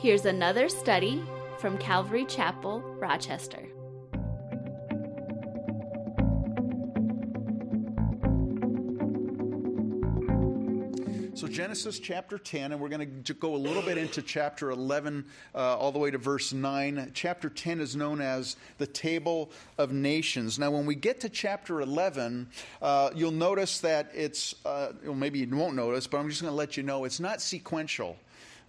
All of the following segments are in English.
Here's another study from Calvary Chapel, Rochester. So, Genesis chapter 10, and we're going to go a little bit into chapter 11, uh, all the way to verse 9. Chapter 10 is known as the Table of Nations. Now, when we get to chapter 11, uh, you'll notice that it's, uh, well, maybe you won't notice, but I'm just going to let you know it's not sequential.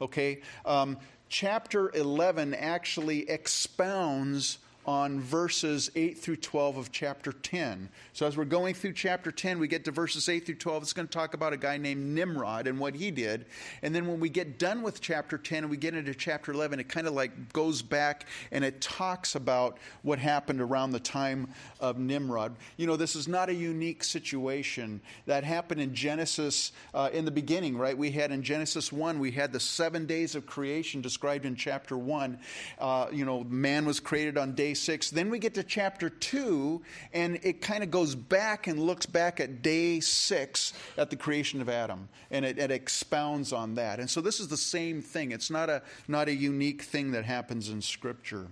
Okay? Um, chapter 11 actually expounds on verses 8 through 12 of chapter 10. So, as we're going through chapter 10, we get to verses 8 through 12. It's going to talk about a guy named Nimrod and what he did. And then when we get done with chapter 10 and we get into chapter 11, it kind of like goes back and it talks about what happened around the time of Nimrod. You know, this is not a unique situation that happened in Genesis uh, in the beginning, right? We had in Genesis 1, we had the seven days of creation described in chapter 1. Uh, you know, man was created on day day 6. Then we get to chapter 2, and it kind of goes back and looks back at day 6 at the creation of Adam, and it, it expounds on that. And so this is the same thing. It's not a, not a unique thing that happens in Scripture.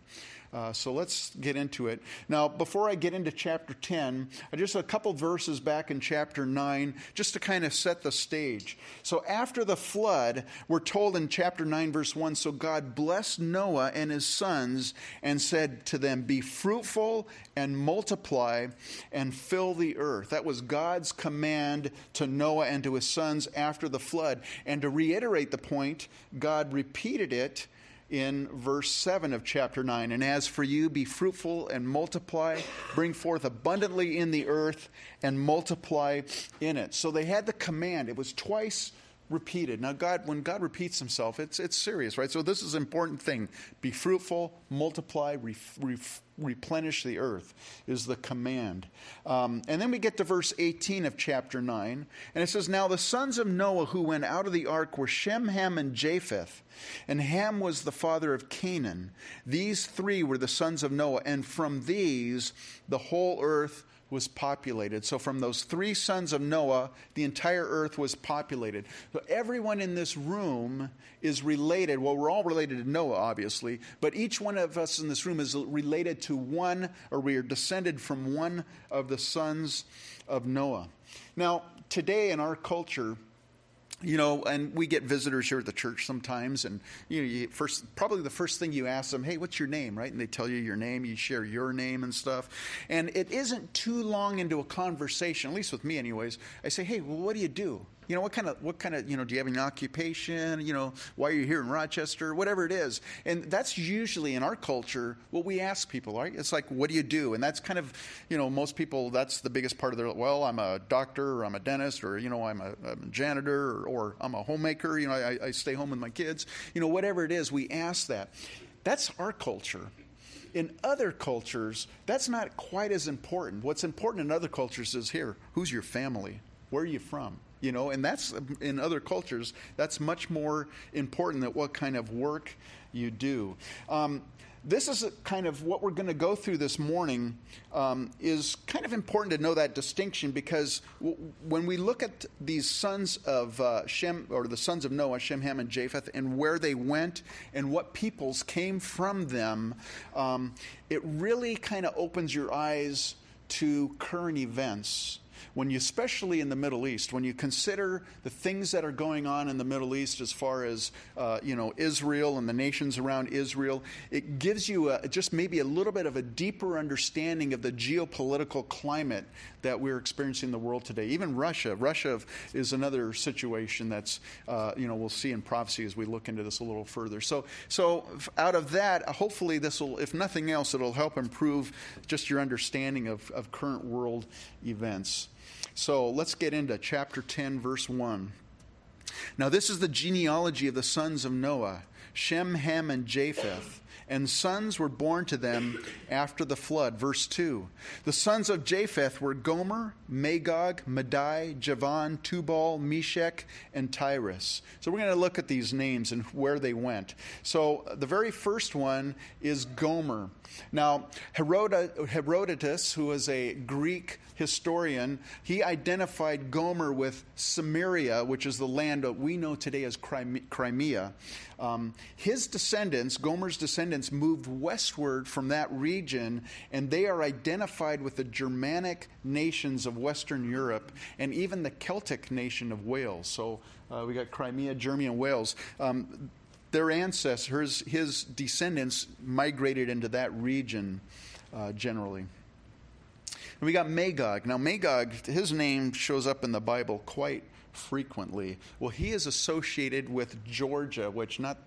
Uh, so let's get into it. Now, before I get into chapter 10, just a couple verses back in chapter 9, just to kind of set the stage. So, after the flood, we're told in chapter 9, verse 1 So God blessed Noah and his sons and said to them, Be fruitful and multiply and fill the earth. That was God's command to Noah and to his sons after the flood. And to reiterate the point, God repeated it in verse 7 of chapter 9. And as for you, be fruitful and multiply, bring forth abundantly in the earth and multiply in it. So they had the command. It was twice repeated. Now, God, when God repeats himself, it's, it's serious, right? So this is an important thing. Be fruitful, multiply, ref, ref, replenish the earth is the command. Um, and then we get to verse 18 of chapter 9, and it says, Now the sons of Noah who went out of the ark were Shem, Ham, and Japheth. And Ham was the father of Canaan. These three were the sons of Noah, and from these the whole earth was populated. So, from those three sons of Noah, the entire earth was populated. So, everyone in this room is related. Well, we're all related to Noah, obviously, but each one of us in this room is related to one, or we are descended from one of the sons of Noah. Now, today in our culture, you know, and we get visitors here at the church sometimes, and you know, you first probably the first thing you ask them, "Hey, what's your name?" Right, and they tell you your name. You share your name and stuff, and it isn't too long into a conversation, at least with me, anyways. I say, "Hey, well, what do you do?" You know, what kind of, what kind of, you know, do you have an occupation? You know, why are you here in Rochester? Whatever it is. And that's usually in our culture what we ask people, right? It's like, what do you do? And that's kind of, you know, most people, that's the biggest part of their, well, I'm a doctor or I'm a dentist or, you know, I'm a, I'm a janitor or, or, I'm a homemaker. You know, I, I stay home with my kids. You know, whatever it is, we ask that. That's our culture in other cultures, that's not quite as important. What's important in other cultures is here, who's your family? Where are you from? You know and that's in other cultures that's much more important than what kind of work you do. Um, this is kind of what we're going to go through this morning um, is kind of important to know that distinction because w- when we look at these sons of uh, Shem or the sons of Noah, Shem, Ham, and Japheth, and where they went and what peoples came from them, um, it really kind of opens your eyes to current events when you, especially in the Middle East, when you consider the things that are going on in the Middle East as far as, uh, you know, Israel and the nations around Israel, it gives you a, just maybe a little bit of a deeper understanding of the geopolitical climate that we're experiencing in the world today. Even Russia. Russia is another situation that's, uh, you know, we'll see in prophecy as we look into this a little further. So, so out of that, hopefully this will, if nothing else, it'll help improve just your understanding of, of current world events. So let's get into chapter 10, verse 1. Now, this is the genealogy of the sons of Noah Shem, Ham, and Japheth and sons were born to them after the flood. Verse 2. The sons of Japheth were Gomer, Magog, Madai, Javan, Tubal, Meshech, and Tiras. So we're going to look at these names and where they went. So uh, the very first one is Gomer. Now, Herodotus, who was a Greek historian, he identified Gomer with Cimmeria, which is the land that we know today as Crimea. Um, his descendants, Gomer's descendants, moved westward from that region, and they are identified with the Germanic nations of Western Europe and even the Celtic nation of Wales. So uh, we got Crimea, Germany, and Wales. Um, their ancestors, his descendants, migrated into that region uh, generally. And we got Magog. Now, Magog, his name shows up in the Bible quite frequently. Well, he is associated with Georgia, which not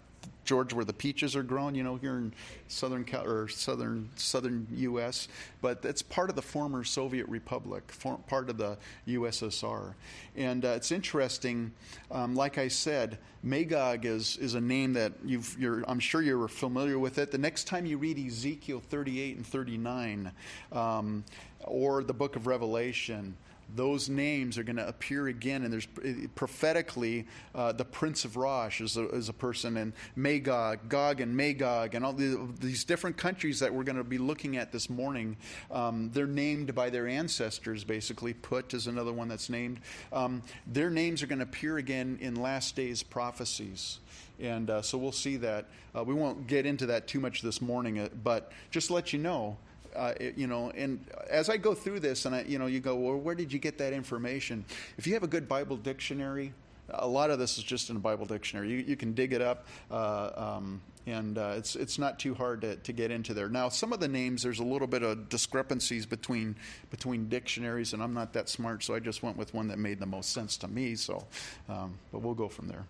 Georgia where the peaches are grown, you know, here in southern or southern southern U.S. But it's part of the former Soviet Republic, for, part of the USSR, and uh, it's interesting. Um, like I said, Magog is is a name that you've, you're, I'm sure you're familiar with it. The next time you read Ezekiel 38 and 39, um, or the Book of Revelation those names are going to appear again. And there's prophetically uh, the Prince of Rosh is a, is a, person, and Magog, Gog, and Magog, and all the, these different countries that we're going to be looking at this morning. Um, they're named by their ancestors, basically. Put is another one that's named. Um, their names are going to appear again in last days prophecies. And uh, so we'll see that. Uh, we won't get into that too much this morning, uh, but just to let you know, uh, you know, and as I go through this, and I, you know, you go, well, where did you get that information? If you have a good Bible dictionary, a lot of this is just in a Bible dictionary. You, you can dig it up, uh, um, and uh, it's it's not too hard to, to get into there. Now, some of the names there's a little bit of discrepancies between between dictionaries, and I'm not that smart, so I just went with one that made the most sense to me. So, um, but we'll go from there.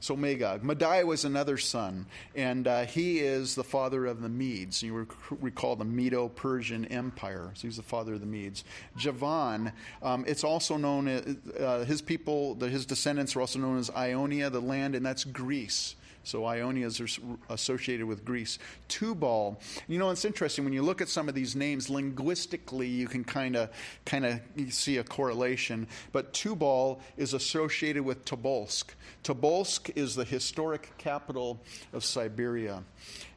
So Magog. Madai was another son, and uh, he is the father of the Medes. You recall the Medo Persian Empire. So he's the father of the Medes. Javan, um, it's also known as uh, his people, the, his descendants are also known as Ionia, the land, and that's Greece. So Ionia is associated with Greece. Tubal, you know, it's interesting when you look at some of these names linguistically, you can kind of kind of see a correlation. But Tubal is associated with Tobolsk. Tobolsk is the historic capital of Siberia.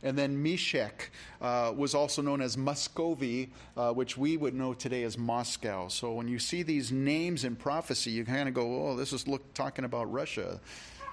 And then Meshech uh, was also known as Muscovy, uh, which we would know today as Moscow. So when you see these names in prophecy, you kind of go, oh, this is look, talking about Russia.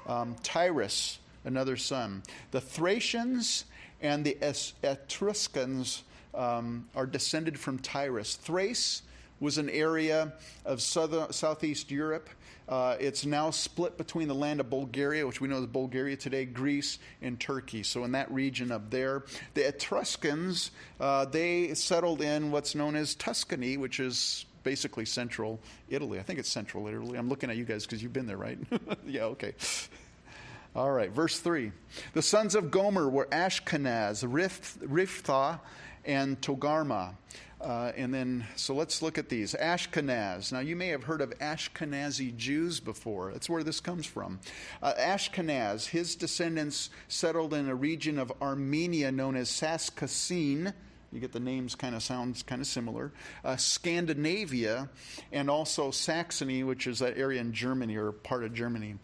Um, Tiras another son. The Thracians and the Etruscans um, are descended from Tiras. Thrace was an area of southern, southeast Europe. Uh, it's now split between the land of Bulgaria, which we know is Bulgaria today, Greece, and Turkey. So in that region up there, the Etruscans uh, they settled in what's known as Tuscany, which is basically central Italy. I think it's central Italy. I'm looking at you guys because you've been there, right? yeah, okay. All right, verse 3. The sons of Gomer were Ashkenaz, Riphath, and Togarma. Uh, and then, so let's look at these. Ashkenaz. Now, you may have heard of Ashkenazi Jews before. That's where this comes from. Uh, Ashkenaz, his descendants settled in a region of Armenia known as Sacasene. You get the names kind of sounds kind of similar. Uh, Scandinavia, and also Saxony, which is that area in Germany or part of Germany.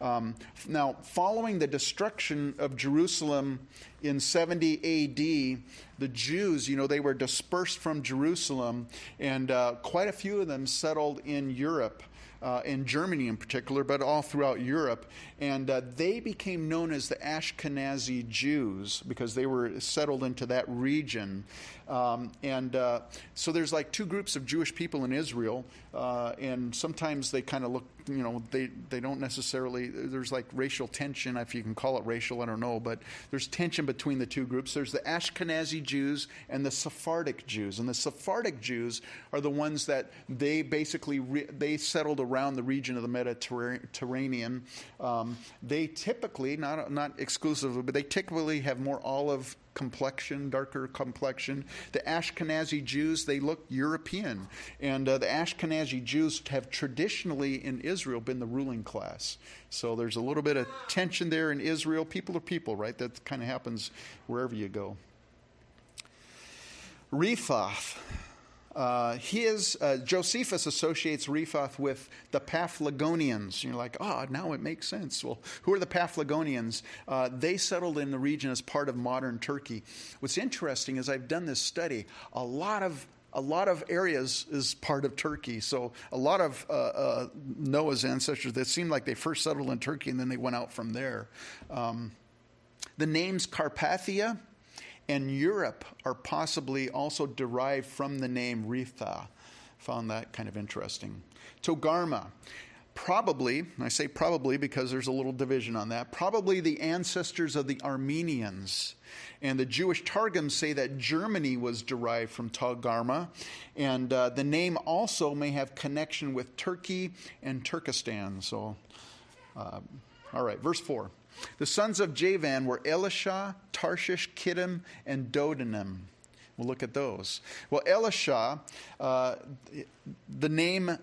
Um, now, following the destruction of Jerusalem in 70 AD, the Jews, you know, they were dispersed from Jerusalem, and uh, quite a few of them settled in Europe. Uh, in Germany in particular, but all throughout Europe. And uh, they became known as the Ashkenazi Jews because they were settled into that region. Um, and uh, so there's like two groups of Jewish people in Israel, uh, and sometimes they kind of look you know they they don't necessarily there's like racial tension if you can call it racial I don't know but there's tension between the two groups. There's the Ashkenazi Jews and the Sephardic Jews and the Sephardic Jews are the ones that they basically re, they settled around the region of the Mediterranean um, they typically not not exclusively but they typically have more olive complexion, darker complexion. The Ashkenazi Jews, they look European. And uh, the Ashkenazi Jews have traditionally in Israel been the ruling class. So there's a little bit of tension there in Israel. People are people, right? That kind of happens wherever you go. Rephath. Uh, his uh, Josephus associates Rephath with the Paphlagonians. You're like, oh, now it makes sense. Well, who are the Paphlagonians? Uh, they settled in the region as part of modern Turkey. What's interesting is I've done this study. A lot of a lot of areas is part of Turkey. So a lot of uh, uh, Noah's ancestors that seemed like they first settled in Turkey and then they went out from there. Um, The names Carpathia and Europe are possibly also derived from the name Retha. Found that kind of interesting. Togarma, probably, I say probably because there's a little division on that, probably the ancestors of the Armenians. And the Jewish Targums say that Germany was derived from Togarma. And uh, the name also may have connection with Turkey and Turkestan. So, uh, all right, verse 4. The sons of Javan were Elisha, Tarshish, Kittim, and Dodanim. We'll look at those. Well, Elisha, uh, the name uh,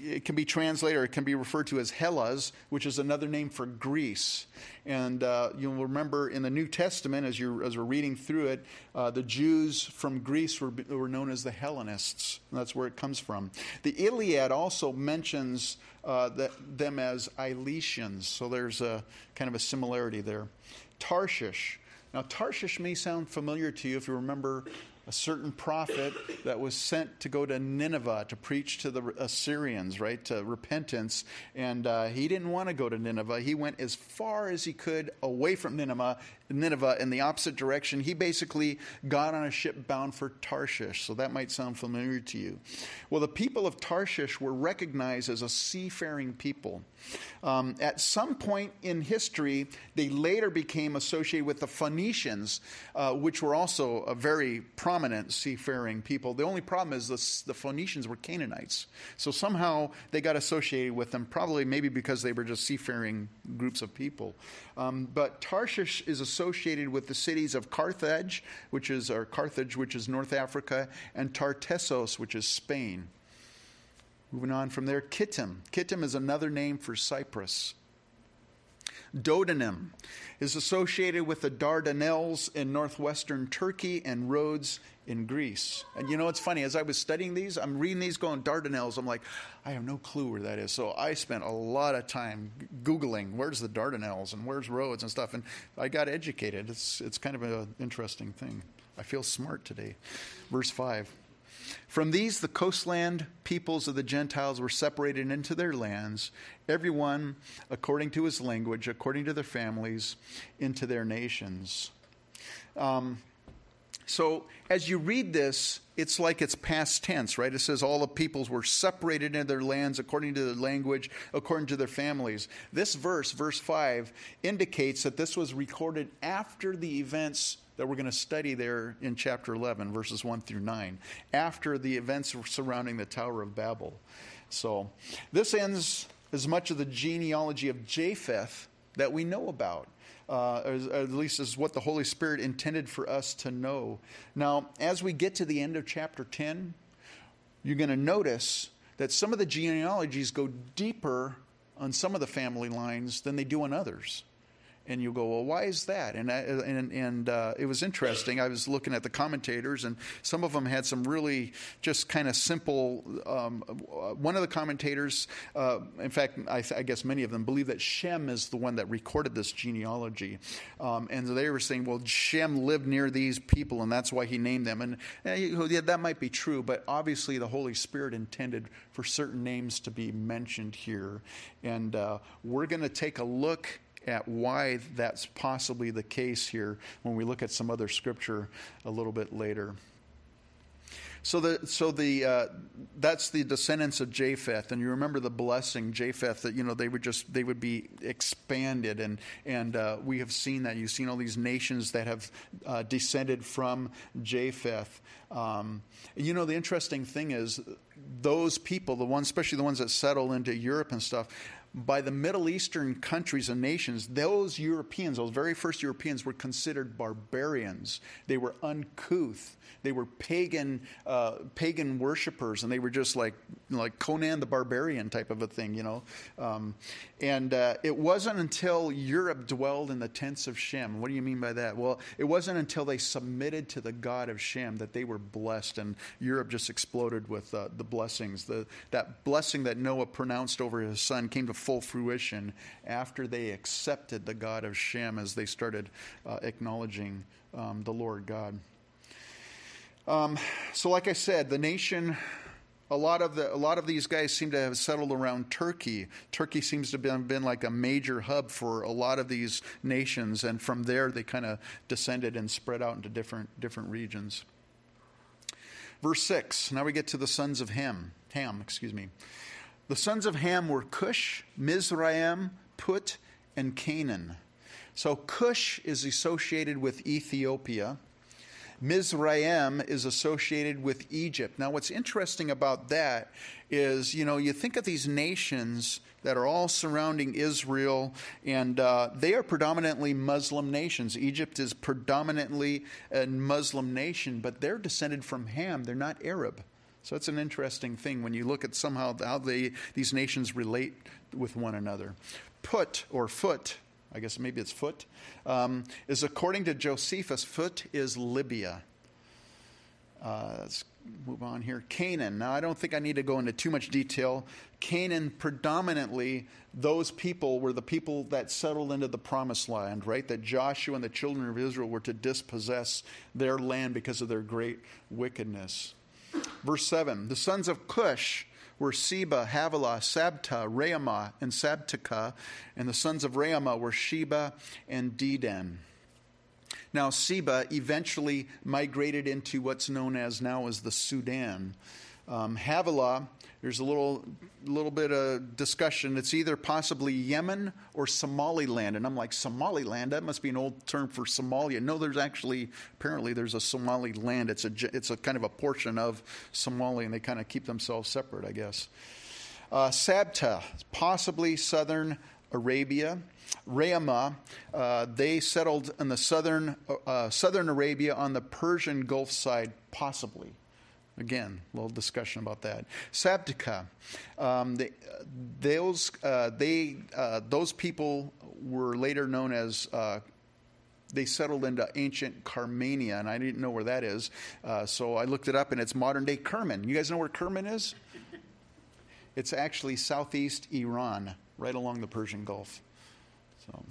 it can be translated or it can be referred to as Hellas, which is another name for Greece. And uh, you'll remember in the New Testament, as, you as we're reading through it, uh, the Jews from Greece were, were known as the Hellenists. that's where it comes from. The Iliad also mentions uh, the, them as Iletians, so there's a kind of a similarity there. Tarshish. Now, Tarshish may sound familiar to you if you remember a certain prophet that was sent to go to Nineveh to preach to the Assyrians, right, to repentance. And uh, he didn't want to go to Nineveh. He went as far as he could away from Nineveh Nineveh in the opposite direction. He basically got on a ship bound for Tarshish. So that might sound familiar to you. Well, the people of Tarshish were recognized as a seafaring people. Um, at some point in history, they later became associated with the Phoenicians, uh, which were also a very prominent seafaring people. The only problem is the, the Phoenicians were Canaanites. So somehow they got associated with them, probably maybe because they were just seafaring groups of people. Um, but Tarshish is associated with the cities of Carthage, which is or Carthage, which is North Africa, and Tartessos, which is Spain. Moving on from there, Kittim. Kittim is another name for Cyprus. Dodanim is associated with the Dardanelles in northwestern Turkey and Rhodes in Greece. And you know, it's funny, as I was studying these, I'm reading these going Dardanelles. I'm like, I have no clue where that is. So I spent a lot of time Googling where's the Dardanelles and where's Rhodes and stuff. And I got educated. It's, it's kind of an interesting thing. I feel smart today. Verse 5. From these, the coastland peoples of the Gentiles were separated into their lands, everyone according to his language, according to their families, into their nations. Um, so as you read this, it's like it's past tense, right? It says all the peoples were separated in their lands according to their language, according to their families. This verse, verse 5, indicates that this was recorded after the events that we're going to study there in chapter 11, verses 1 through 9, after the events surrounding the Tower of Babel. So this ends as much of the genealogy of Japheth that we know about. Uh, at least is what the Holy Spirit intended for us to know. Now, as we get to the end of chapter 10, you're going to notice that some of the genealogies go deeper on some of the family lines than they do on others and you'll go, well, why is that? And I, and and uh, it was interesting. I was looking at the commentators, and some of them had some really just kind of simple. Um, one of the commentators, uh, in fact, I, I, guess many of them believe that Shem is the one that recorded this genealogy, um, and they were saying, well, Shem lived near these people, and that's why he named them. And yeah, that might be true, but obviously the Holy Spirit intended for certain names to be mentioned here, and uh, we're going to take a look at why that's possibly the case here when we look at some other scripture a little bit later. So the so the uh, that's the descendants of Japheth, and you remember the blessing Japheth that you know they would just they would be expanded, and and uh, we have seen that you've seen all these nations that have uh, descended from Japheth. Um, you know the interesting thing is those people, the ones especially the ones that settle into Europe and stuff, by the Middle Eastern countries and nations, those Europeans, those very first Europeans, were considered barbarians. They were uncouth. They were pagan, uh, pagan worshippers, and they were just like like Conan the Barbarian type of a thing, you know. Um, and uh, it wasn't until Europe dwelled in the tents of Shem. What do you mean by that? Well, it wasn't until they submitted to the God of Shem that they were blessed, and Europe just exploded with uh, the blessings. The, that blessing that Noah pronounced over his son came to full fruition after they accepted the God of Shem as they started uh, acknowledging um, the Lord God. Um, so, like I said, the nation A lot of the a lot of these guys seem to have settled around Turkey. Turkey seems to have been, been like a major hub for a lot of these nations, and from there they kind of descended and spread out into different different regions. Verse six. Now we get to the sons of Ham. Ham, excuse me. The sons of Ham were Cush, Mizraim, Put, and Canaan. So Cush is associated with Ethiopia. Mizraim is associated with Egypt. Now, what's interesting about that is, you know, you think of these nations that are all surrounding Israel, and uh, they are predominantly Muslim nations. Egypt is predominantly a Muslim nation, but they're descended from Ham. They're not Arab. So it's an interesting thing when you look at somehow how they, these nations relate with one another. Put or foot I guess maybe it's Foot, um, is according to Josephus, Foot is Libya. Uh, let's move on here. Canaan. Now, I don't think I need to go into too much detail. Canaan, predominantly, those people were the people that settled into the promised land, right? That Joshua and the children of Israel were to dispossess their land because of their great wickedness. Verse 7 The sons of Cush were Seba, Havilah, Sabta, Raamah, and Sabteka, and the sons of Raamah were Sheba and Dedan. Now, Seba eventually migrated into what's known as now as the Sudan. Um, Havilah there's a little, little bit of discussion. It's either possibly Yemen or Somaliland. And I'm like, Somaliland? That must be an old term for Somalia. No, there's actually, apparently, there's a Somaliland. It's a, it's a kind of a portion of Somalia, and they kind of keep themselves separate, I guess. Uh, Sabta, possibly southern Arabia. Raamah, uh, they settled in the southern, uh, southern Arabia on the Persian Gulf side, possibly. Again, a little discussion about that. Sabtica, um, they, those, uh, they, uh, those people were later known as, uh, they settled into ancient Carmania, and I didn't know where that is. Uh, so I looked it up, and it's modern day Kerman. You guys know where Kerman is? It's actually southeast Iran, right along the Persian Gulf. So.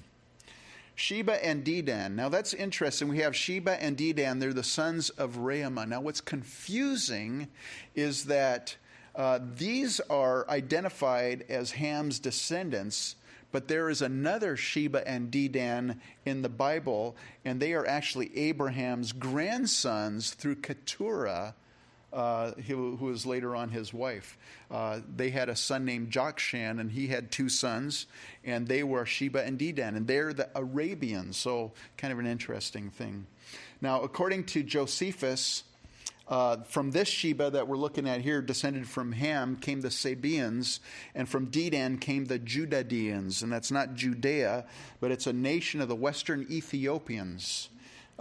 Sheba and Dedan. Now that's interesting. We have Sheba and Dedan. They're the sons of Raamah. Now what's confusing is that uh, these are identified as Ham's descendants, but there is another Sheba and Dedan in the Bible, and they are actually Abraham's grandsons through Keturah, uh, who, who was later on his wife. Uh, they had a son named Jokshan, and he had two sons, and they were Sheba and Dedan, and they're the Arabians, so kind of an interesting thing. Now, according to Josephus, uh, from this Sheba that we're looking at here, descended from Ham, came the Sabaeans, and from Dedan came the Judaeans. And that's not Judea, but it's a nation of the western Ethiopians.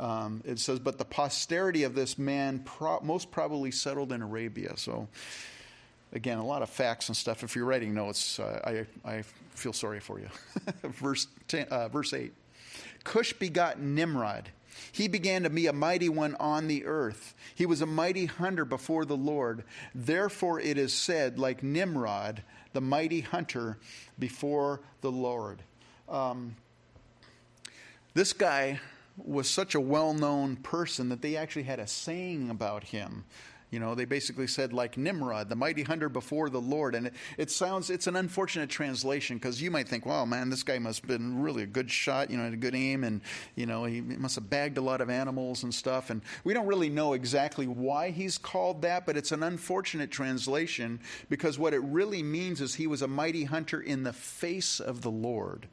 Um, it says, but the posterity of this man pro- most probably settled in Arabia. So, again, a lot of facts and stuff. If you're writing notes, uh, I, I feel sorry for you. verse, 10, uh, verse 8 Cush begot Nimrod. He began to be a mighty one on the earth. He was a mighty hunter before the Lord. Therefore, it is said, like Nimrod, the mighty hunter before the Lord. Um, this guy was such a well known person that they actually had a saying about him. You know, they basically said, like Nimrod, the mighty hunter before the Lord. And it, it sounds, it's an unfortunate translation because you might think, wow, man, this guy must have been really a good shot, you know, had a good aim, and, you know, he must have bagged a lot of animals and stuff. And we don't really know exactly why he's called that, but it's an unfortunate translation because what it really means is he was a mighty hunter in the face of the Lord.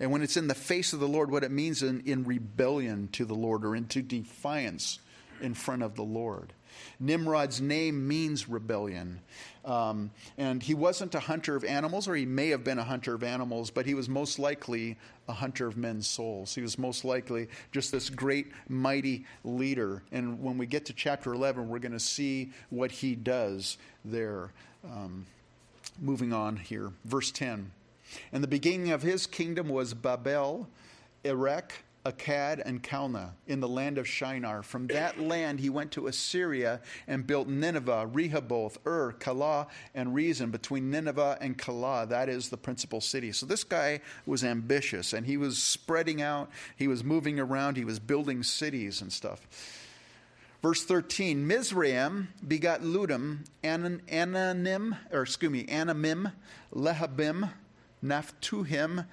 And when it's in the face of the Lord, what it means in, in rebellion to the Lord or into defiance in front of the Lord. Nimrod's name means rebellion. Um, and he wasn't a hunter of animals, or he may have been a hunter of animals, but he was most likely a hunter of men's souls. He was most likely just this great, mighty leader. And when we get to chapter 11, we're going to see what he does there. Um, moving on here, verse 10. And the beginning of his kingdom was Babel, Erech, Akkad, and Calneh in the land of Shinar. From that land he went to Assyria and built Nineveh, Rehoboth, Ur, Calah, and Resen between Nineveh and Calah. That is the principal city. So this guy was ambitious and he was spreading out, he was moving around, he was building cities and stuff. Verse 13 Mizraim begot Ludim, Anan, Ananim, or excuse me, Anamim, Lehabim, Naphtuhim,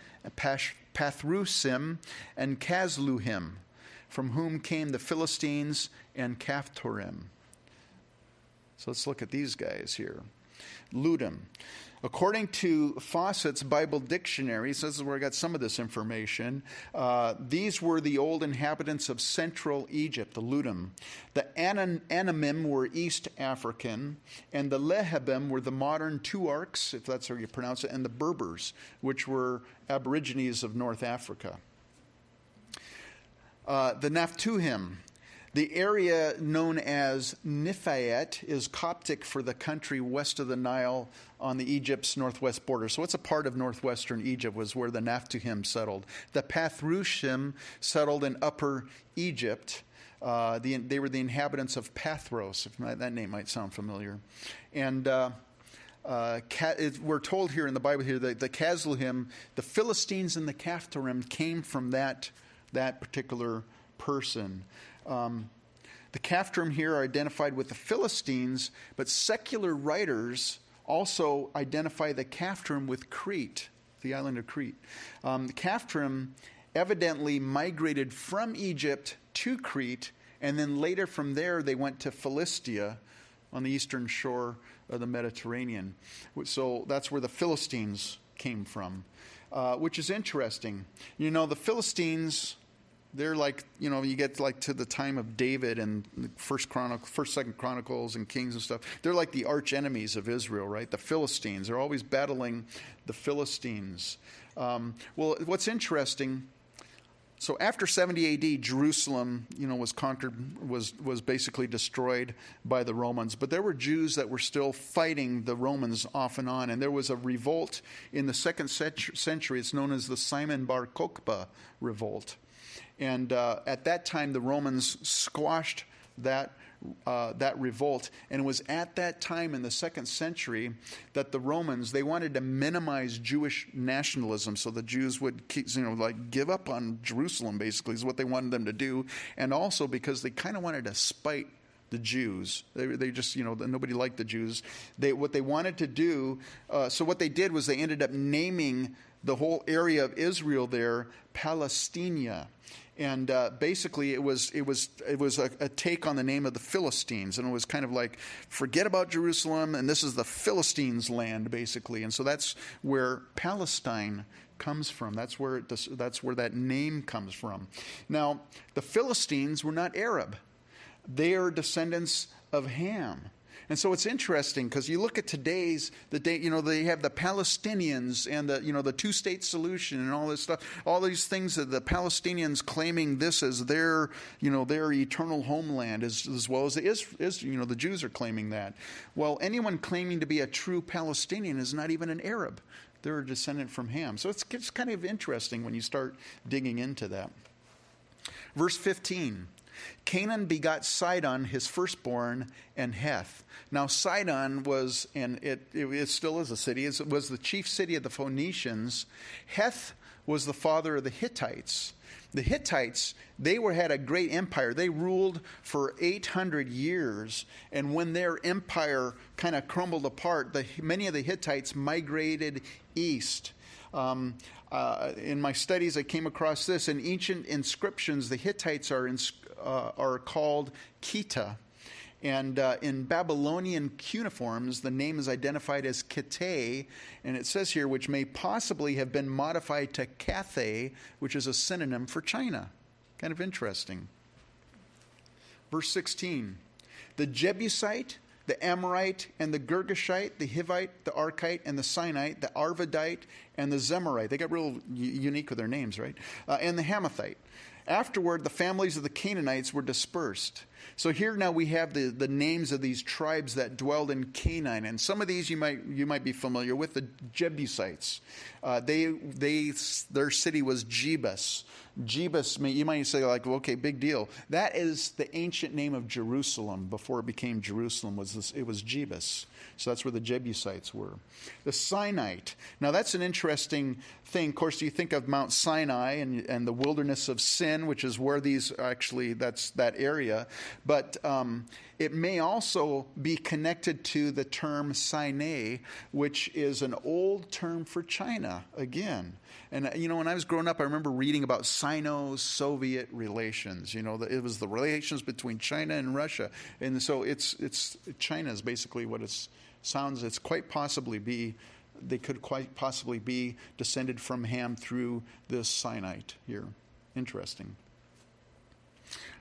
Pathrusim, and Casluhim, from whom came the Philistines and Caphtorim. So let's look at these guys here. Ludim. According to Fausset's Bible Dictionary, so this is where I got some of this information, uh, these were the old inhabitants of central Egypt, the Ludim. The Anan- Anamim were East African, and the Lehabim were the modern Tuarks, if that's how you pronounce it, and the Berbers, which were Aborigines of North Africa. Uh, the Naphtuhim, the area known as Nifayet is Coptic for the country west of the Nile on the Egypt's northwest border. So it's a part of northwestern Egypt was where the Naphtuhim settled. The Pathrushim settled in upper Egypt. Uh, the, they were the inhabitants of Pathros, if my, that name might sound familiar. And uh, uh, we're told here in the Bible here that the Casluhim, the Philistines and the Caphtorim came from that, that particular person. Um, the Caphtorim here are identified with the Philistines, but secular writers also identify the Caphtorim with Crete, the island of Crete. Um, the Caphtorim evidently migrated from Egypt to Crete, and then later from there they went to Philistia on the eastern shore of the Mediterranean. So that's where the Philistines came from, uh, which is interesting. You know, the Philistines they're like you know you get like to the time of david and first chronicle first second chronicles and kings and stuff they're like the arch enemies of israel right the philistines they're always battling the philistines um, well what's interesting so after 70 AD, Jerusalem, you know, was conquered, was was basically destroyed by the Romans. But there were Jews that were still fighting the Romans off and on, and there was a revolt in the second century. It's known as the Simon Bar Kokhba revolt. And uh, at that time, the Romans squashed that. Uh, that revolt and it was at that time in the second century that the romans they wanted to minimize jewish nationalism so the jews would keep, you know like give up on jerusalem basically is what they wanted them to do and also because they kind of wanted to spite the Jews. They, they just, you know, nobody liked the Jews. They, what they wanted to do, uh, so what they did was they ended up naming the whole area of Israel there Palestina and uh, basically it was it was it was a, a, take on the name of the Philistines, and it was kind of like forget about Jerusalem, and this is the Philistines' land, basically, and so that's where Palestine comes from. That's where it, that's where that name comes from. Now, the Philistines were not Arab; they are descendants of Ham. And so it's interesting because you look at today's the day, you know, they have the Palestinians and the you know the two state solution and all this stuff, all these things that the Palestinians claiming this as their you know their eternal homeland as, as well as is is you know the Jews are claiming that. Well, anyone claiming to be a true Palestinian is not even an Arab. They're a descendant from Ham. So it's, it's kind of interesting when you start digging into that. Verse 15 Canaan begot Sidon, his firstborn, and Heth. Now, Sidon was, and it, it, it still is a city, it was the chief city of the Phoenicians. Heth was the father of the Hittites. The Hittites, they were, had a great empire. They ruled for 800 years. And when their empire kind of crumbled apart, the, many of the Hittites migrated east. Um, uh, in my studies, I came across this. In ancient inscriptions, the Hittites are, ins- uh, are called Kita. And uh, in Babylonian cuneiforms, the name is identified as Kete, and it says here, which may possibly have been modified to Cathay, which is a synonym for China. Kind of interesting. Verse 16 The Jebusite, the Amorite, and the Girgashite, the Hivite, the Arkite, and the Sinite, the Arvadite, and the Zemarite. They got real unique with their names, right? Uh, and the Hamathite. Afterward, the families of the Canaanites were dispersed. So here now we have the, the names of these tribes that dwelled in Canaan, and some of these you might you might be familiar with the Jebusites. Uh, they they their city was Jebus. Jebus, you might say like, okay, big deal. That is the ancient name of Jerusalem before it became Jerusalem. Was this, it was Jebus. So that's where the Jebusites were. The Sinite. Now that's an interesting thing. Of course, you think of Mount Sinai and, and the wilderness of sin which is where these actually, that's that area. But um, it may also be connected to the term Sinai, which is an old term for China, again. And, you know, when I was growing up, I remember reading about Sino Soviet relations. You know, it was the relations between China and Russia. And so it's, it's China is basically what it sounds, it's quite possibly be, they could quite possibly be descended from Ham through this Sinite here. Interesting.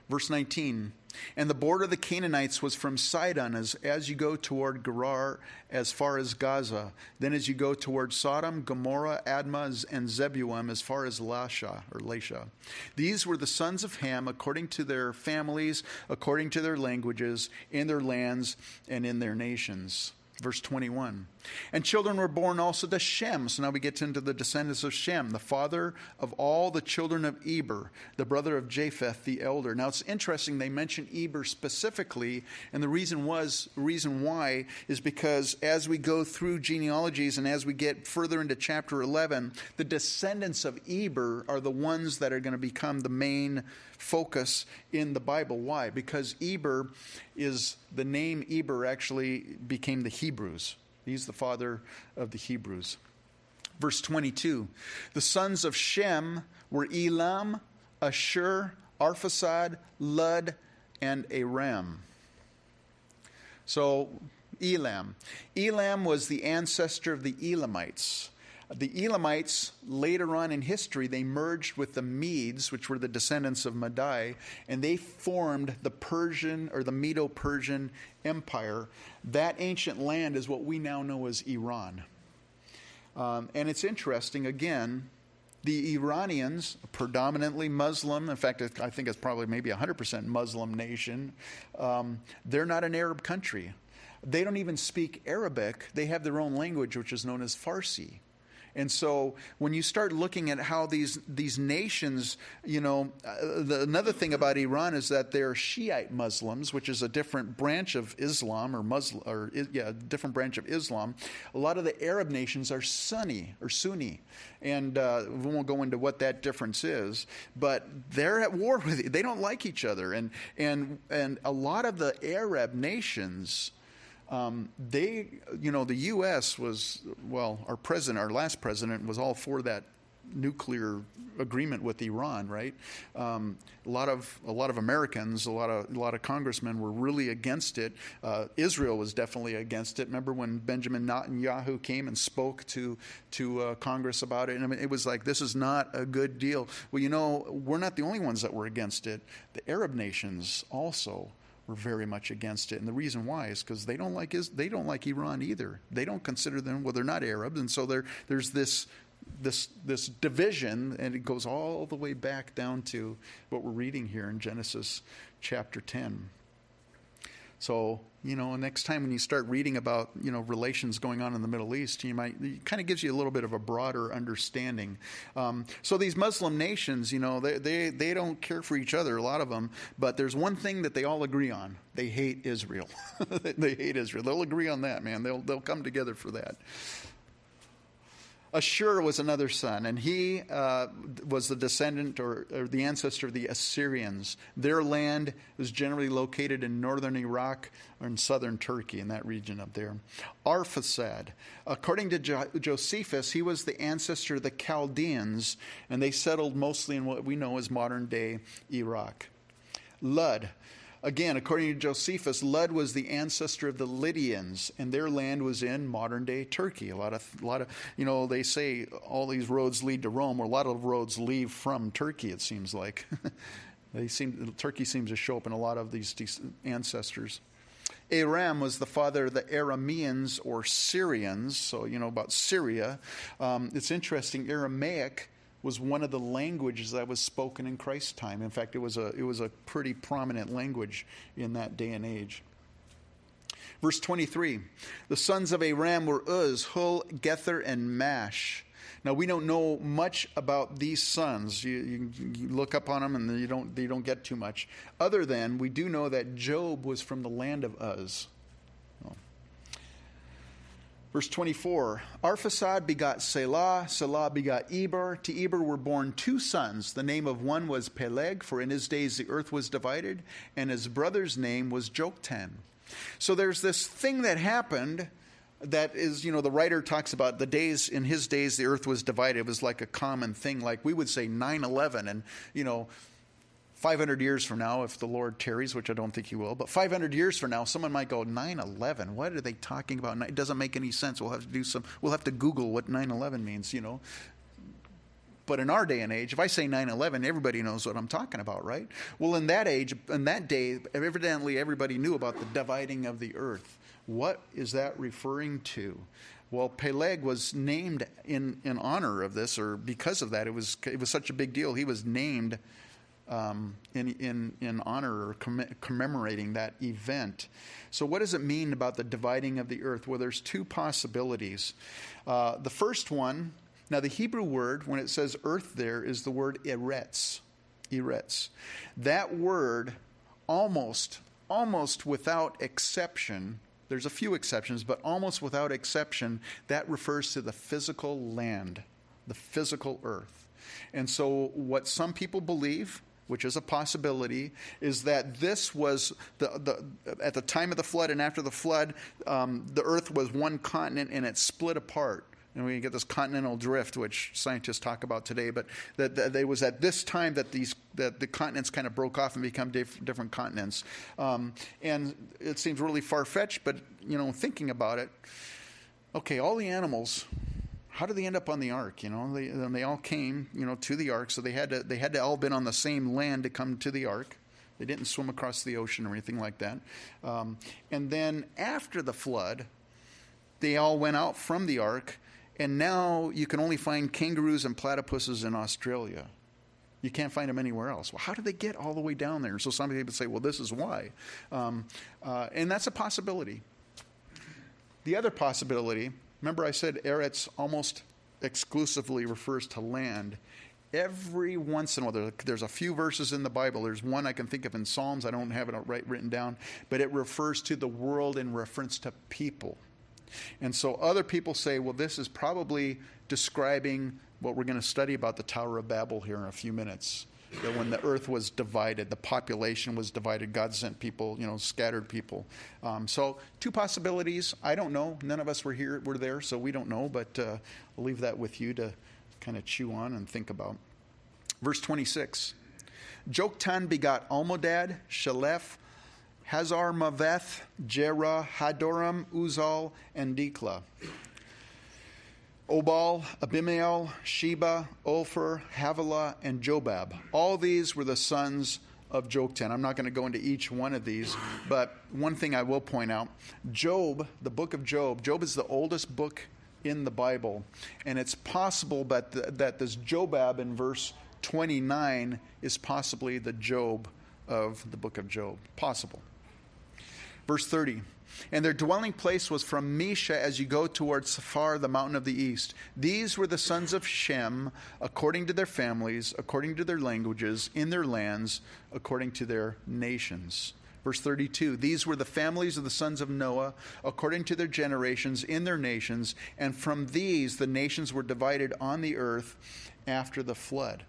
Verse 19 And the border of the Canaanites was from Sidon as, as you go toward Gerar as far as Gaza. Then as you go toward Sodom, Gomorrah, Admah, and Zebulun as far as Lasha or Lasha. These were the sons of Ham according to their families, according to their languages, in their lands, and in their nations. Verse 21. And children were born also to Shem. So now we get into the descendants of Shem, the father of all the children of Eber, the brother of Japheth the elder. Now it's interesting they mention Eber specifically, and the reason was reason why is because as we go through genealogies and as we get further into chapter 11, the descendants of Eber are the ones that are going to become the main focus in the Bible. Why? Because Eber is the name Eber actually became the Hebrews. He's the father of the Hebrews. Verse 22 The sons of Shem were Elam, Ashur, Arphaxad, Lud, and Aram. So, Elam. Elam was the ancestor of the Elamites. The Elamites, later on in history, they merged with the Medes, which were the descendants of Madai, and they formed the Persian or the Medo Persian Empire. That ancient land is what we now know as Iran. Um, and it's interesting, again, the Iranians, predominantly Muslim, in fact, I think it's probably maybe 100% Muslim nation, um, they're not an Arab country. They don't even speak Arabic, they have their own language, which is known as Farsi. And so when you start looking at how these, these nations, you know, uh, the, another thing about Iran is that they're Shiite Muslims, which is a different branch of Islam or Muslim, or yeah, different branch of Islam. A lot of the Arab nations are Sunni or Sunni. And uh, we won't go into what that difference is, but they're at war with They don't like each other. And, and, and a lot of the Arab nations, um, they, you know, the U.S. was, well, our president, our last president, was all for that nuclear agreement with Iran, right? Um, a lot of a lot of Americans, a lot of a lot of congressmen were really against it. Uh, Israel was definitely against it. Remember when Benjamin Netanyahu came and spoke to to uh, Congress about it? And I mean, it was like this is not a good deal. Well, you know, we're not the only ones that were against it. The Arab nations also were very much against it. And the reason why is because they don't like is they don't like Iran either. They don't consider them well, they're not Arabs, and so there there's this this this division, and it goes all the way back down to what we're reading here in Genesis chapter ten. So, you know, next time when you start reading about, you know, relations going on in the Middle East, you might, it kind of gives you a little bit of a broader understanding. Um, so these Muslim nations, you know, they, they, they don't care for each other, a lot of them, but there's one thing that they all agree on. They hate Israel. they hate Israel. They'll agree on that, man. They'll, they'll come together for that. Ashur was another son, and he uh, was the descendant or, or, the ancestor of the Assyrians. Their land was generally located in northern Iraq or in southern Turkey, in that region up there. Arphaxad, according to jo- Josephus, he was the ancestor of the Chaldeans, and they settled mostly in what we know as modern day Iraq. Lud, Again, according to Josephus, Lud was the ancestor of the Lydians, and their land was in modern day Turkey. A lot of, a lot of, you know, they say all these roads lead to Rome, or a lot of roads leave from Turkey. It seems like they seem Turkey seems to show up in a lot of these ancestors. Aram was the father of the Arameans or Syrians, so you know about Syria. Um, it's interesting. Aramaic was one of the languages that was spoken in Christ's time. In fact, it was a, it was a pretty prominent language in that day and age. Verse 23 The sons of Aram were Uz, Hul, Gether, and Mash. Now we don't know much about these sons. You, you, you, look up on them, and you don't you don't get too much. Other than we do know that Job was from the land of Uz. Verse 24 Arphaxad begot Selah, Selah begot Eber. To Eber were born two sons. The name of one was Peleg, for in his days the earth was divided, and his brother's name was Joktan. So there's this thing that happened that is, you know, the writer talks about the days, in his days, the earth was divided. It was like a common thing, like we would say 9 11, and, you know, 500 years from now, if the Lord tarries, which I don't think he will, but 500 years from now, someone might go, 9 11, what are they talking about? It doesn't make any sense. We'll have to do some, we'll have to Google what 9 11 means, you know. But in our day and age, if I say 9 11, everybody knows what I'm talking about, right? Well, in that age, in that day, evidently everybody knew about the dividing of the earth. What is that referring to? Well, Peleg was named in, in honor of this, or because of that. It was, it was such a big deal. He was named um, in, in, in honor or commemorating that event. So, what does it mean about the dividing of the earth? Well, there's two possibilities. Uh, the first one, now the Hebrew word, when it says earth there, is the word eretz. Eretz. That word, almost, almost without exception, there's a few exceptions, but almost without exception, that refers to the physical land, the physical earth. And so, what some people believe which is a possibility, is that this was the, the at the time of the flood and after the flood, um, the earth was one continent and it split apart. And we get this continental drift, which scientists talk about today. But that, that it was at this time that these that the continents kind of broke off and become diff, different continents. Um, and it seems really far fetched, but you know, thinking about it, okay, all the animals how did they end up on the ark? You know, they, they all came, you know, to the ark, so they had to they had to all been on the same land to come to the ark. They didn't swim across the ocean or anything like that. Um, and then after the flood, they all went out from the ark, and now you can only find kangaroos and platypuses in Australia. You can't find them anywhere else. Well, how did they get all the way down there? So some people say, well, this is why. Um, uh, and that's a possibility. The other possibility Remember, I said Eretz almost exclusively refers to land. Every once in a while, there's a few verses in the Bible. There's one I can think of in Psalms. I don't have it right written down, but it refers to the world in reference to people. And so other people say, well, this is probably describing what we're going to study about the Tower of Babel here in a few minutes that when the earth was divided, the population was divided, God sent people, you know, scattered people. Um, so, two possibilities. I don't know. None of us were here, were there, so we don't know, but uh, I'll leave that with you to kind of chew on and think about. Verse 26 Joktan begot Almodad, Sheleph, Hazar Maveth, Jerah, Hadoram, Uzal, and Diklah. Obal, Abimael, Sheba, Ophir, Havilah, and Jobab. All these were the sons of Joktan. I'm not going to go into each one of these, but one thing I will point out Job, the book of Job, Job is the oldest book in the Bible, and it's possible that, the, that this Jobab in verse 29 is possibly the Job of the book of Job. Possible. Verse 30 and their dwelling place was from Mesha as you go towards Sephar, the mountain of the east. These were the sons of Shem, according to their families, according to their languages, in their lands, according to their nations. Verse 32 These were the families of the sons of Noah, according to their generations, in their nations, and from these the nations were divided on the earth after the flood.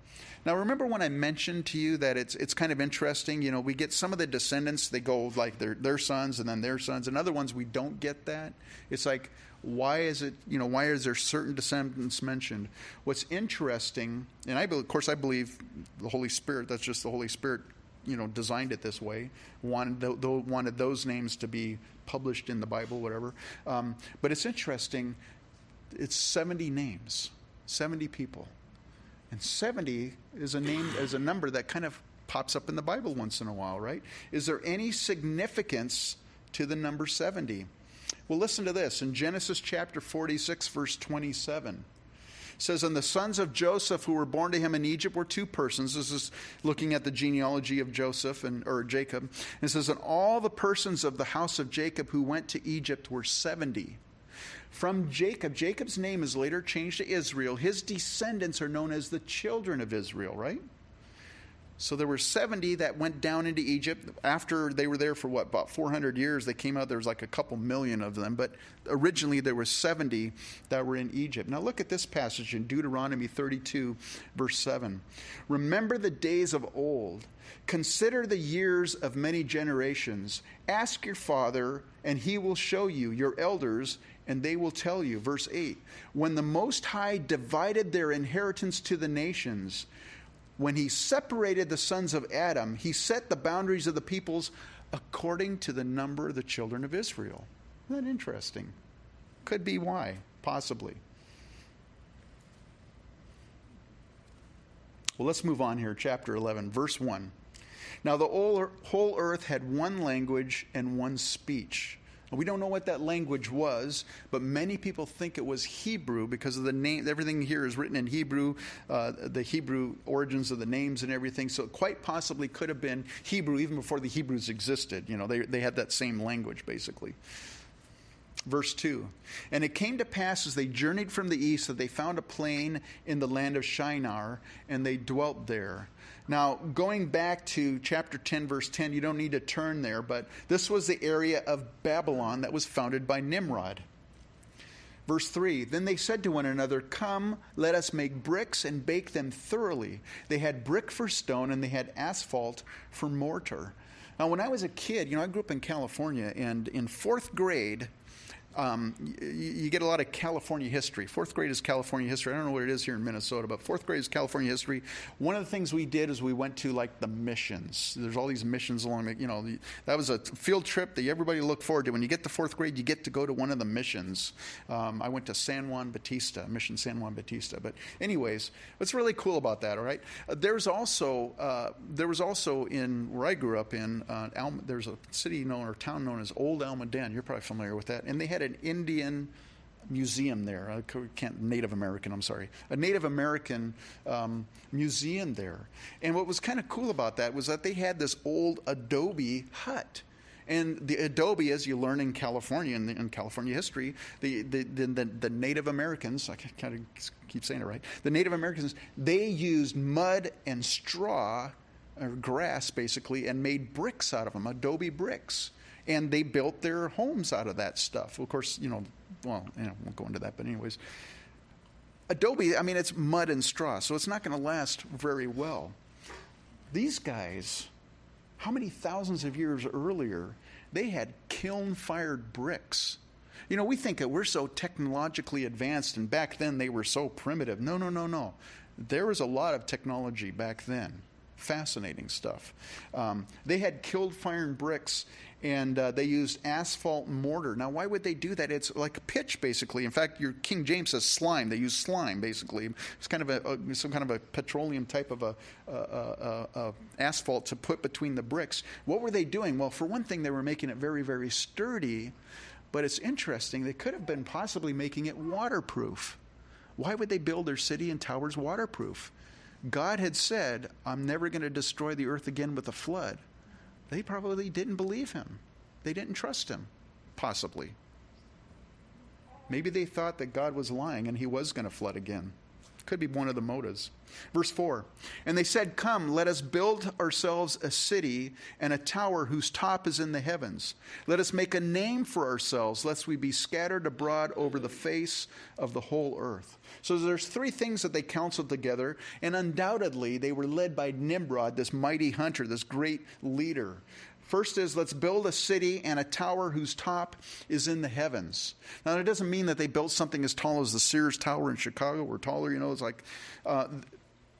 Now, remember when I mentioned to you that it's it's kind of interesting. You know, we get some of the descendants; they go like their their sons and then their sons, and other ones we don't get that. It's like, why is it? You know, why is there certain descendants mentioned? What's interesting, and I of course I believe the Holy Spirit. That's just the Holy Spirit. You know, designed it this way. Wanted wanted those names to be published in the Bible, whatever. Um, but it's interesting. It's seventy names, seventy people and 70 is a name is a number that kind of pops up in the Bible once in a while, right? Is there any significance to the number 70? Well, listen to this. In Genesis chapter 46 verse 27, says, And the sons of Joseph who were born to him in Egypt were two persons. This is looking at the genealogy of Joseph and or Jacob. And it says, And all the persons of the house of Jacob who went to Egypt were 70 from Jacob. Jacob's name is later changed to Israel. His descendants are known as the children of Israel, right? So there were 70 that went down into Egypt. After they were there for what, about 400 years, they came out, there was like a couple million of them. But originally there were 70 that were in Egypt. Now look at this passage in Deuteronomy 32, verse 7. Remember the days of old. Consider the years of many generations. Ask your father, and he will show you, your elders, and they will tell you. Verse 8 When the Most High divided their inheritance to the nations, when he separated the sons of Adam, he set the boundaries of the peoples according to the number of the children of Israel. Isn't that interesting? Could be why, possibly. Well, let's move on here. Chapter 11, verse 1. Now, the whole earth had one language and one speech. We don't know what that language was, but many people think it was Hebrew because of the name. Everything here is written in Hebrew, uh, the Hebrew origins of the names and everything. So it quite possibly could have been Hebrew even before the Hebrews existed. You know, they, they had that same language basically. Verse 2 And it came to pass as they journeyed from the east that they found a plain in the land of Shinar, and they dwelt there. Now, going back to chapter 10, verse 10, you don't need to turn there, but this was the area of Babylon that was founded by Nimrod. Verse 3 Then they said to one another, Come, let us make bricks and bake them thoroughly. They had brick for stone and they had asphalt for mortar. Now, when I was a kid, you know, I grew up in California, and in fourth grade, um, you, you, get a lot of California history. Fourth grade is California history. I don't know what it is here in Minnesota, but fourth grade is California history. One of the things we did is we went to like the missions. There's all these missions along the, you know, the, that was a field trip that everybody looked forward to. When you get to fourth grade, you get to go to one of the missions. Um, I went to San Juan Bautista, Mission San Juan Bautista. But anyways, what's really cool about that, all right? Uh, there's also, uh, there was also in where I grew up in, uh, Alma, there's a city known or town known as Old Almaden. You're probably familiar with that. And they had had an Indian museum there. I can't Native American. I'm sorry, a Native American um, museum there. And what was kind of cool about that was that they had this old adobe hut. And the adobe, as you learn in California, in, in California history, the, the, the, the, Native Americans, I kind of keep saying it right, the Native Americans, they used mud and straw, or grass basically, and made bricks out of them, adobe bricks and they built their homes out of that stuff. Of course, you know, well, you know, won't go into that, but anyways, Adobe, I mean, it's mud and straw, so it's not going to last very well. These guys, how many thousands of years earlier, they had kiln fired bricks. You know, we think that we're so technologically advanced, and back then they were so primitive. No, no, no, no. There was a lot of technology back then. Fascinating stuff. Um, they had kiln fired bricks, and uh, they used asphalt mortar. Now, why would they do that? It's like pitch, basically. In fact, your King James says slime. They use slime, basically. It's kind of a, a some kind of a petroleum type of a, a, asphalt to put between the bricks. What were they doing? Well, for one thing, they were making it very, very sturdy. But it's interesting. They could have been possibly making it waterproof. Why would they build their city and towers waterproof? God had said, I'm never going to destroy the earth again with a flood. They probably didn't believe him. They didn't trust him, possibly. Maybe they thought that God was lying and he was going to flood again. Could be one of the motives. Verse 4 And they said, Come, let us build ourselves a city and a tower whose top is in the heavens. Let us make a name for ourselves, lest we be scattered abroad over the face of the whole earth. So there's three things that they counseled together, and undoubtedly they were led by Nimrod, this mighty hunter, this great leader. First is let's build a city and a tower whose top is in the heavens. Now, it doesn't mean that they built something as tall as the Sears Tower in Chicago or taller, you know, it's like. Uh,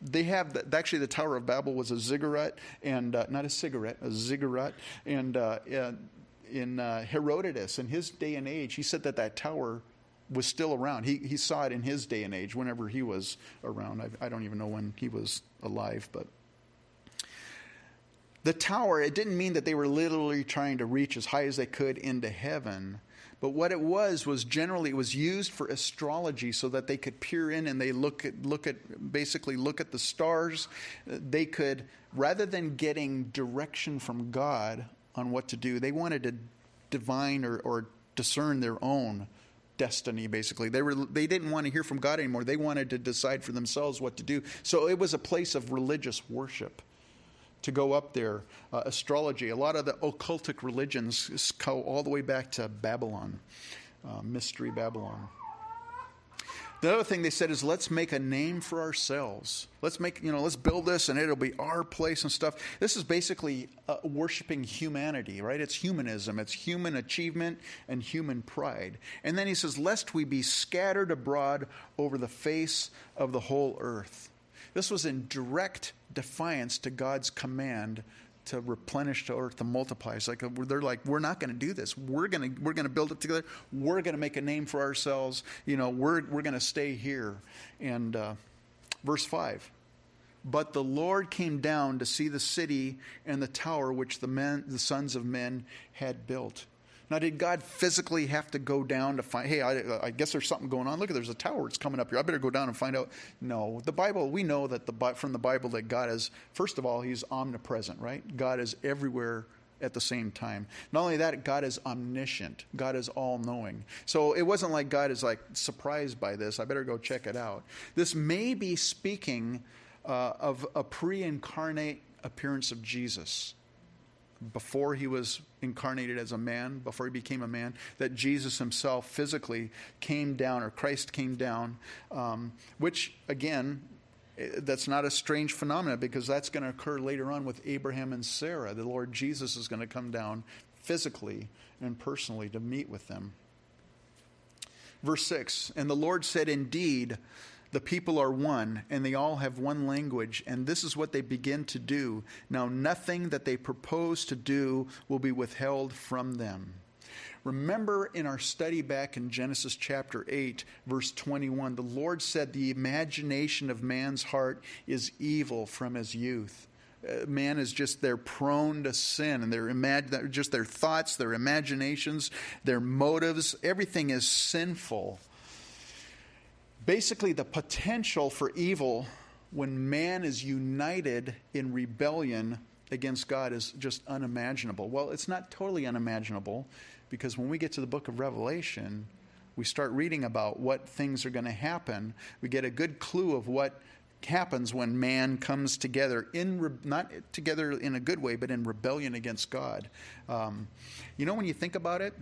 they have the, actually the Tower of Babel was a ziggurat and uh, not a cigarette, a ziggurat, and uh, in uh, Herodotus in his day and age, he said that that tower was still around. He, he saw it in his day and age, whenever he was around. I, I don't even know when he was alive, but. The tower, it didn't mean that they were literally trying to reach as high as they could into heaven. But what it was was generally it was used for astrology so that they could peer in and they look at look at basically look at the stars. They could rather than getting direction from God on what to do, they wanted to divine or, or discern their own destiny basically they were they didn't want to hear from god anymore they wanted to decide for themselves what to do so it was a place of religious worship to go up there. Uh, astrology, a lot of the occultic religions go all the way back to Babylon, uh, Mystery Babylon. The other thing they said is let's make a name for ourselves. Let's make, you know, let's build this and it'll be our place and stuff. This is basically uh, worshiping humanity, right? It's humanism, it's human achievement and human pride. And then he says, lest we be scattered abroad over the face of the whole earth. This was in direct defiance to God's command to replenish the earth to multiply. It's like they're like, we're not going to do this. We're going to we're going to build it together. We're going to make a name for ourselves. You know, we're we're going to stay here. And uh, verse five. But the Lord came down to see the city and the tower which the men, the sons of men had built. Now, did God physically have to go down to find, hey, I, I, guess there's something going on? Look, there's a tower. It's coming up here. I better go down and find out. No. The Bible, we know that the, from the Bible that God is, first of all, He's omnipresent, right? God is everywhere at the same time. Not only that, God is omniscient. God is all knowing. So it wasn't like God is like surprised by this. I better go check it out. This may be speaking uh, of a pre incarnate appearance of Jesus before he was incarnated as a man, before he became a man, that Jesus himself physically came down, or Christ came down, um, which, again, eh, that's not a strange phenomenon because that's going to occur later on with Abraham and Sarah. The Lord Jesus is going to come down physically and personally to meet with them. Verse 6 And the Lord said, Indeed, the people are one, and they all have one language, and this is what they begin to do. Now, nothing that they propose to do will be withheld from them. Remember in our study back in Genesis chapter 8, verse 21, the Lord said, The imagination of man's heart is evil from his youth. Uh, man is just they're prone to sin and their imag- just their thoughts their imaginations their motives everything is sinful basically the potential for evil when man is united in rebellion against God is just unimaginable. Well, it's not totally unimaginable because when we get to the book of Revelation, we start reading about what things are going to happen. We get a good clue of what happens when man comes together in re- not together in a good way, but in rebellion against God. Um, you know, when you think about it,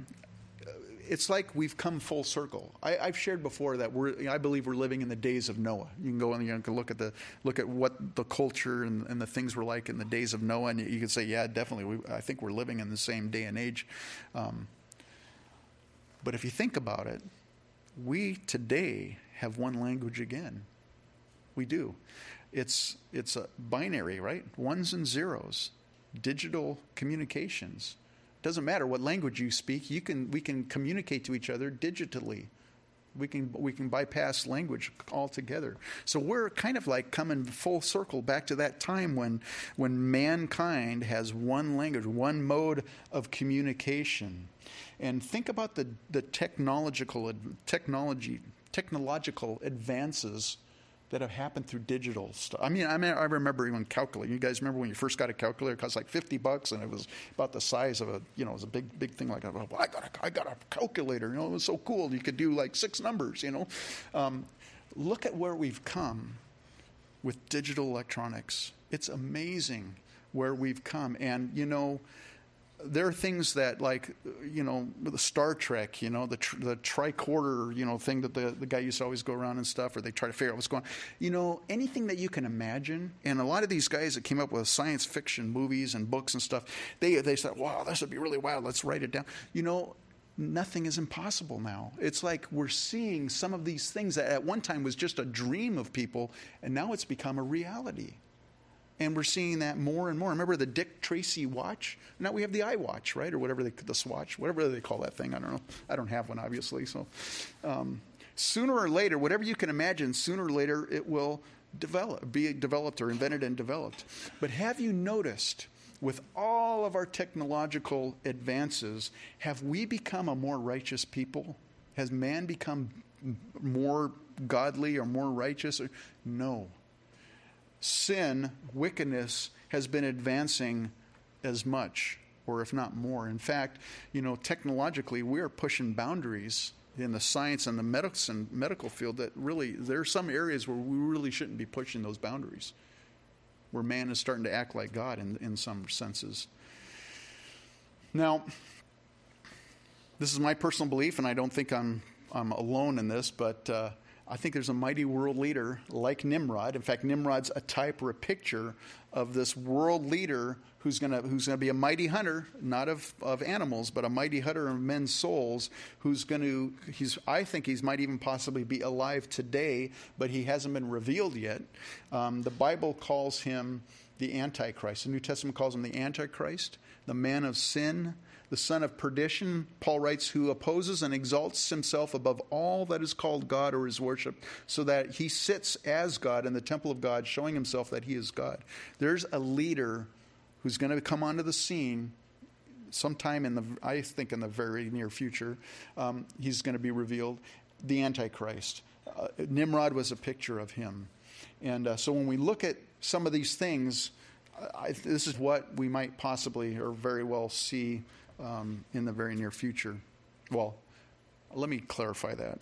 it's like we've come full circle. I, have shared before that we're, I believe we're living in the days of Noah. You can go and you can look at the look at what the culture and, and the things were like in the days of Noah, and you can say, yeah, definitely. We, I think we're living in the same day and age. Um, but if you think about it, we today have one language again. We do. It's it's a binary, right? Ones and zeros, digital communications. Doesn't matter what language you speak, you can, we can communicate to each other digitally. We can, we can bypass language altogether. So we're kind of like coming full circle back to that time when, when mankind has one language, one mode of communication. And think about the, the technological, technology, technological advances that have happened through digital stuff. I mean, I mean, I remember even calculating. You guys remember when you first got a calculator? It cost like fifty bucks, and it was about the size of a, you know, it was a big, big thing. Like, oh, I got a, I got a calculator. You know, it was so cool. You could do like six numbers. You know, um, look at where we've come with digital electronics. It's amazing where we've come, and you know there are things that like you know the Star Trek, you know the tr- the tricorder, you know thing that the, the guy used to always go around and stuff, or they try to figure out what's going. on. You know anything that you can imagine, and a lot of these guys that came up with science fiction movies and books and stuff, they they said, "Wow, this would be really wild. Let's write it down." You know, nothing is impossible now. It's like we're seeing some of these things that at one time was just a dream of people, and now it's become a reality. And we're seeing that more and more. Remember the Dick Tracy watch? Now we have the iWatch, right? Or whatever they, the Swatch, whatever they call that thing. I don't know. I don't have one, obviously. So um, sooner or later, whatever you can imagine, sooner or later it will develop, be developed or invented and developed. But have you noticed, with all of our technological advances, have we become a more righteous people? Has man become more godly or more righteous? No sin, wickedness, has been advancing as much, or if not more. In fact, you know, technologically, we are pushing boundaries in the science and the medicine medical field that really there are some areas where we really shouldn't be pushing those boundaries. where man is starting to act like God in, in some senses. Now, this is my personal belief, and I don't think I'm, I'm alone in this, but uh, I think there's a mighty world leader like Nimrod. In fact, Nimrod's a type or a picture of this world leader who's going who's to be a mighty hunter, not of, of animals, but a mighty hunter of men's souls. Who's going to he's I think he's might even possibly be alive today, but he hasn't been revealed yet. Um, the Bible calls him the Antichrist. The New Testament calls him the Antichrist, the man of sin, the son of perdition. Paul writes, who opposes and exalts himself above all that is called God or is worshiped, so that he sits as God in the temple of God, showing himself that he is God. There's a leader who's going to come onto the scene sometime in the, I think, in the very near future. Um, he's going to be revealed. The Antichrist. Uh, Nimrod was a picture of him. And uh, so when we look at some of these things, I, this is what we might possibly or very well see Um, in the very near future. Well, let me clarify that.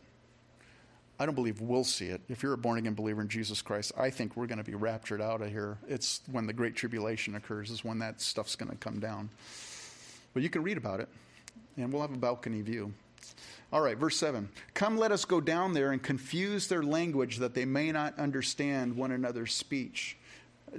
I don't believe we'll see it. If you're a born again believer in Jesus Christ, I think we're going to be raptured out of here. It's when the great tribulation occurs, is when that stuff's going to come down. But you can read about it, and we'll have a balcony view. All right, verse 7. Come, let us go down there and confuse their language that they may not understand one another's speech.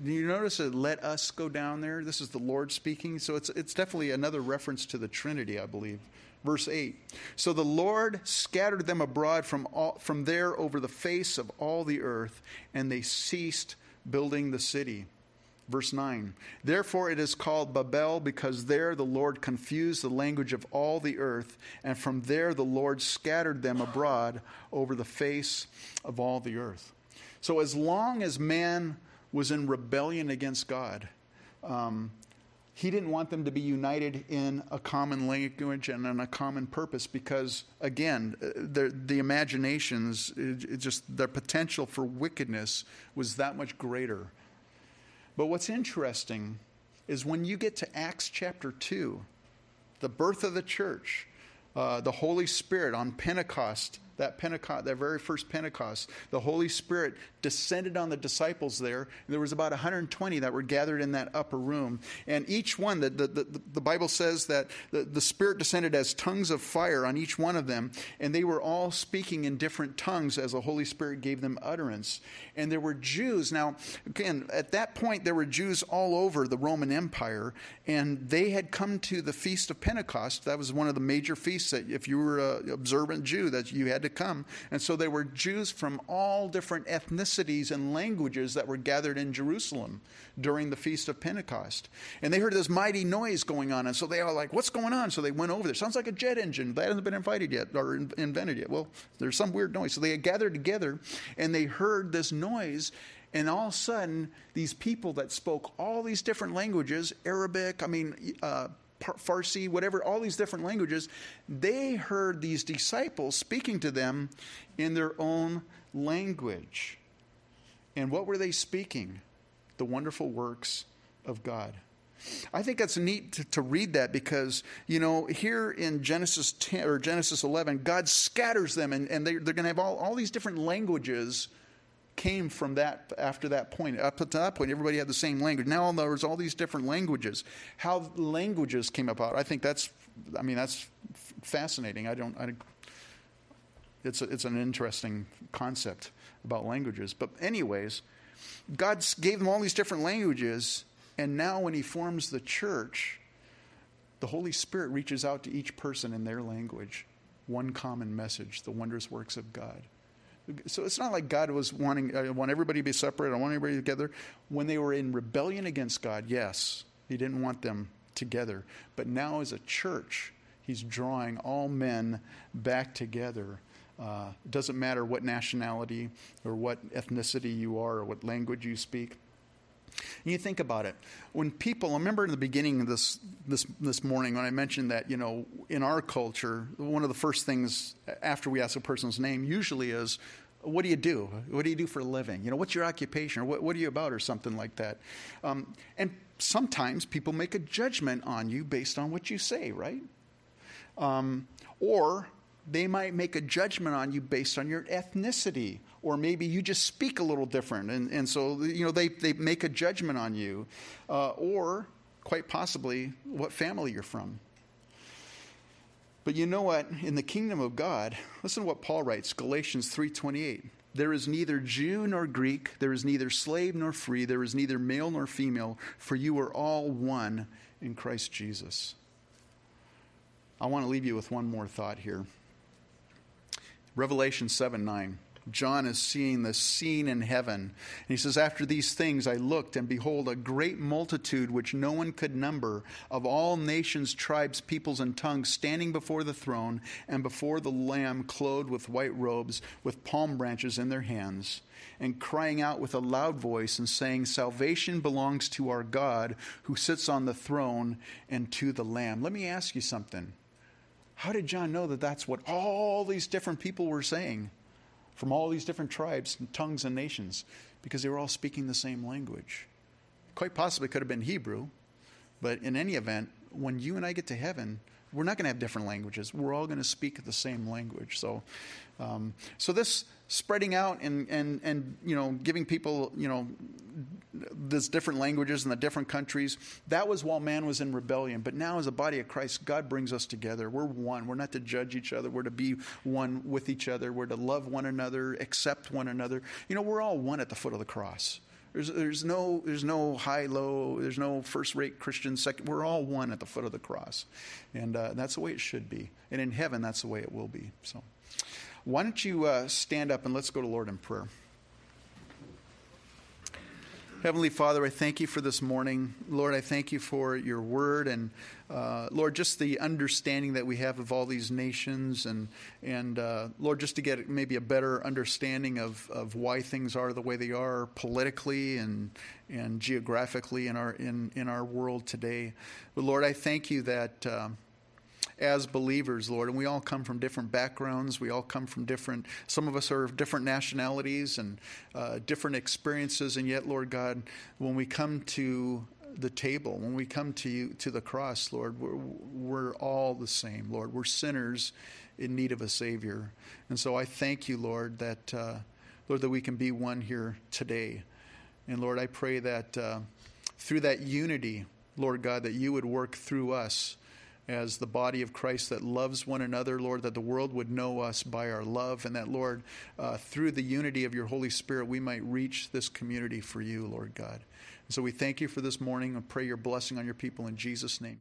Do you notice it let us go down there? This is the Lord speaking. So it's, it's definitely another reference to the Trinity, I believe. Verse 8 So the Lord scattered them abroad from, all, from there over the face of all the earth, and they ceased building the city. Verse 9 Therefore it is called Babel, because there the Lord confused the language of all the earth, and from there the Lord scattered them abroad over the face of all the earth. So as long as man was in rebellion against God, um, he didn't want them to be united in a common language and in a common purpose because, again, uh, the, the imaginations, it, it just their potential for wickedness was that much greater. But what's interesting is when you get to Acts chapter 2, the birth of the church, uh, the Holy Spirit on Pentecost that Pentecost, that very first Pentecost, the Holy Spirit descended on the disciples there. There was about 120 that were gathered in that upper room. And each one, the, the, the, the Bible says that the, the Spirit descended as tongues of fire on each one of them. And they were all speaking in different tongues as the Holy Spirit gave them utterance. And there were Jews. Now, again, at that point, there were Jews all over the Roman Empire. And they had come to the Feast of Pentecost. That was one of the major feasts that if you were an observant Jew, that you had to to come. And so there were Jews from all different ethnicities and languages that were gathered in Jerusalem during the Feast of Pentecost. And they heard this mighty noise going on. And so they all like, what's going on? So they went over there. Sounds like a jet engine. That hasn't been invited yet or in- invented yet. Well, there's some weird noise. So they had gathered together and they heard this noise. And all of a sudden, these people that spoke all these different languages Arabic, I mean, uh, Farsi, whatever, all these different languages, they heard these disciples speaking to them in their own language. And what were they speaking? The wonderful works of God. I think that's neat to, to, read that because, you know, here in Genesis 10 or Genesis 11, God scatters them and, and they, they're going to have all, all these different languages came from that after that point. Up to that point, everybody had the same language. Now there's all these different languages. How languages came about, I think that's, I mean, that's fascinating. I don't, I, it's, a, it's an interesting concept about languages. But, anyways, God gave them all these different languages, and now when He forms the church, the Holy Spirit reaches out to each person in their language. One common message the wondrous works of God. So it's not like God was wanting, I want everybody to be separate, I want everybody together. When they were in rebellion against God, yes, He didn't want them together. But now, as a church, He's drawing all men back together. Uh, it doesn't matter what nationality or what ethnicity you are or what language you speak. And you think about it. When people, I remember in the beginning of this, this, this morning when I mentioned that, you know, in our culture, one of the first things after we ask a person's name usually is, what do you do? What do you do for a living? You know, what's your occupation? Or what, what are you about? Or something like that. Um, and sometimes people make a judgment on you based on what you say, right? Um, or they might make a judgment on you based on your ethnicity, or maybe you just speak a little different, and, and so you know they, they make a judgment on you, uh, or quite possibly what family you're from. But you know what? In the kingdom of God, listen to what Paul writes, Galatians 3:28. There is neither Jew nor Greek, there is neither slave nor free, there is neither male nor female, for you are all one in Christ Jesus. I want to leave you with one more thought here. Revelation 7 9. John is seeing the scene in heaven. And he says, After these things I looked, and behold, a great multitude which no one could number, of all nations, tribes, peoples, and tongues, standing before the throne and before the Lamb, clothed with white robes, with palm branches in their hands, and crying out with a loud voice, and saying, Salvation belongs to our God who sits on the throne and to the Lamb. Let me ask you something. How did John know that that's what all these different people were saying? from all these different tribes, and tongues, and nations because they were all speaking the same language. Quite possibly could have been Hebrew, but in any event, when you and I get to heaven, we're not going to have different languages. We're all going to speak the same language. So, um, so this spreading out and, and, and you know giving people you know these different languages in the different countries that was while man was in rebellion but now as a body of christ god brings us together we're one we're not to judge each other we're to be one with each other we're to love one another accept one another you know we're all one at the foot of the cross there's, there's, no, there's no high, low, there's no first rate Christian, second. We're all one at the foot of the cross. And uh, that's the way it should be. And in heaven, that's the way it will be. So. Why don't you uh, stand up and let's go to Lord in prayer. Heavenly Father, I thank you for this morning. Lord, I thank you for your word and, uh, Lord, just the understanding that we have of all these nations and, and uh, Lord, just to get maybe a better understanding of, of why things are the way they are politically and, and geographically in our, in, in our world today. But Lord, I thank you that. Uh, as believers, Lord. And we all come from different backgrounds. We all come from different, some of us are of different nationalities and uh, different experiences. And yet, Lord God, when we come to the table, when we come to you, to the cross, Lord, we're, we're all the same, Lord. We're sinners in need of a Savior. And so I thank you, Lord, that, uh, Lord, that we can be one here today. And Lord, I pray that uh, through that unity, Lord God, that you would work through us as the body of Christ that loves one another, Lord, that the world would know us by our love, and that, Lord, uh, through the unity of your Holy Spirit, we might reach this community for you, Lord God. And so we thank you for this morning and pray your blessing on your people in Jesus' name.